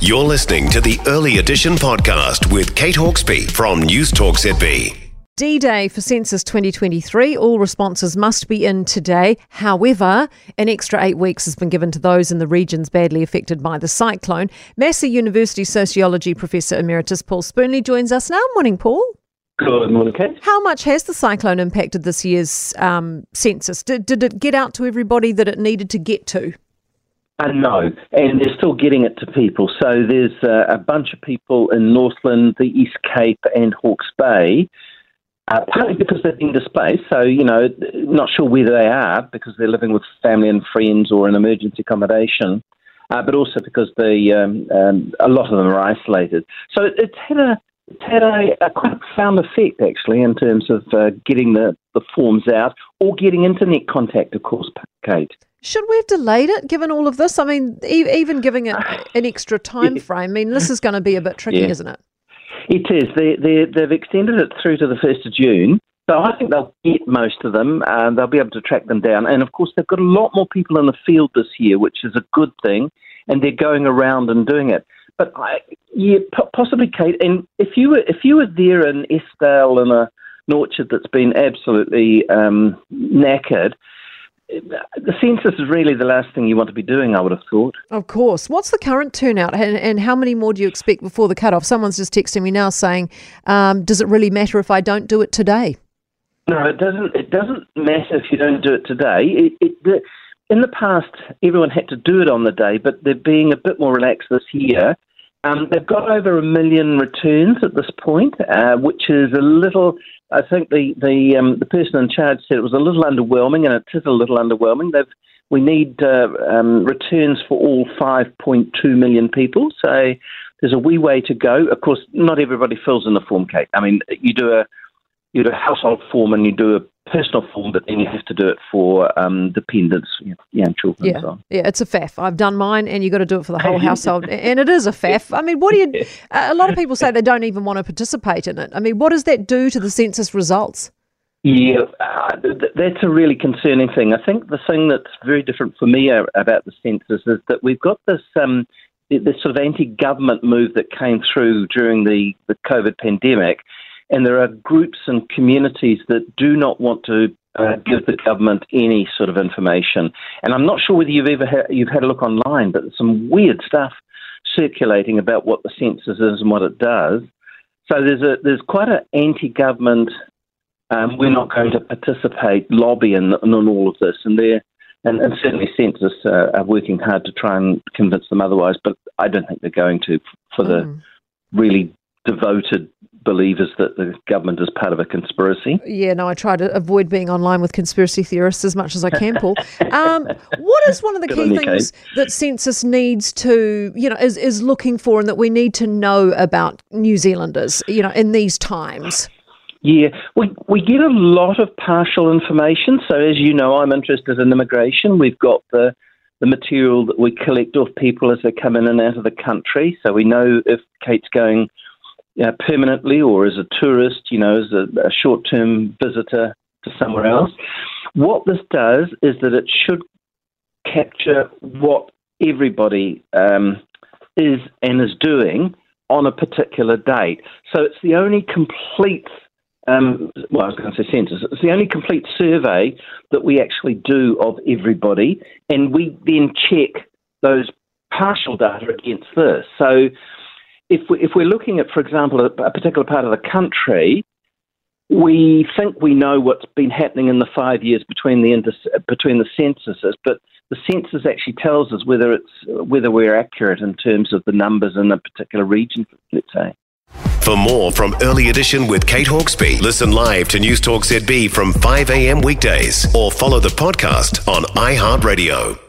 You're listening to the Early Edition podcast with Kate Hawkesby from Newstalk ZB. D Day for Census 2023. All responses must be in today. However, an extra eight weeks has been given to those in the regions badly affected by the cyclone. Massey University Sociology Professor Emeritus Paul Spoonley joins us now. Morning, Paul. Good morning, Kate. How much has the cyclone impacted this year's um, census? Did, did it get out to everybody that it needed to get to? Uh, no, and they're still getting it to people. So there's uh, a bunch of people in Northland, the East Cape, and Hawke's Bay uh, partly because they've been displaced, so you know, not sure where they are because they're living with family and friends or in emergency accommodation, uh, but also because the um, um, a lot of them are isolated. So it, it's had a it's had a, a, quite profound effect actually in terms of uh, getting the, the forms out or getting internet contact, of course, Kate. Should we have delayed it given all of this? I mean, e- even giving it an extra time frame. I mean, this is going to be a bit tricky, yeah. isn't it? It is. They, they, they've extended it through to the 1st of June. So I think they'll get most of them. and they'll be able to track them down. And of course, they've got a lot more people in the field this year, which is a good thing. And they're going around and doing it. But I, yeah, possibly, Kate. And if you were if you were there in Estelle in a, an orchard that's been absolutely um, knackered, the census is really the last thing you want to be doing, I would have thought. Of course. What's the current turnout and, and how many more do you expect before the cutoff? Someone's just texting me now saying, um, does it really matter if I don't do it today? No, it doesn't. It doesn't matter if you don't do it today. It, it, the, in the past, everyone had to do it on the day, but they're being a bit more relaxed this year. Um, they've got over a million returns at this point, uh, which is a little I think the the um, the person in charge said it was a little underwhelming, and it is a little underwhelming. They've we need uh, um, returns for all 5.2 million people, so there's a wee way to go. Of course, not everybody fills in the form, Kate. I mean, you do a you do a household form and you do a personal form, but then you have to do it for um, dependents, young children, yeah. so on. Yeah, it's a faff. I've done mine, and you've got to do it for the whole household, and it is a faff. I mean, what do you? A lot of people say they don't even want to participate in it. I mean, what does that do to the census results? Yeah, uh, th- that's a really concerning thing. I think the thing that's very different for me about the census is that we've got this um, this sort of anti-government move that came through during the, the COVID pandemic, and there are groups and communities that do not want to uh, give the government any sort of information. And I'm not sure whether you've ever ha- you've had a look online, but there's some weird stuff circulating about what the census is and what it does. So there's a there's quite an anti-government. Um, we're not going to participate lobby in, in all of this, and they're and, and certainly census uh, are working hard to try and convince them otherwise. But I don't think they're going to for the mm. really devoted believers that the government is part of a conspiracy. Yeah, no, I try to avoid being online with conspiracy theorists as much as I can, Paul. Um, what is one of the key things that census needs to, you know, is, is looking for and that we need to know about New Zealanders, you know, in these times? Yeah, we, we get a lot of partial information. So, as you know, I'm interested in immigration. We've got the the material that we collect off people as they come in and out of the country. So we know if Kate's going uh, permanently or as a tourist, you know, as a, a short term visitor to somewhere else. What this does is that it should capture what everybody um, is and is doing on a particular date. So it's the only complete, um, well, I was going to say census, it's the only complete survey that we actually do of everybody, and we then check those partial data against this. So if, we, if we're looking at, for example, a, a particular part of the country, we think we know what's been happening in the five years between the between the censuses, but the census actually tells us whether it's whether we're accurate in terms of the numbers in a particular region. Let's say. For more from Early Edition with Kate Hawkesby, listen live to Newstalk ZB from 5 a.m. weekdays or follow the podcast on iHeartRadio.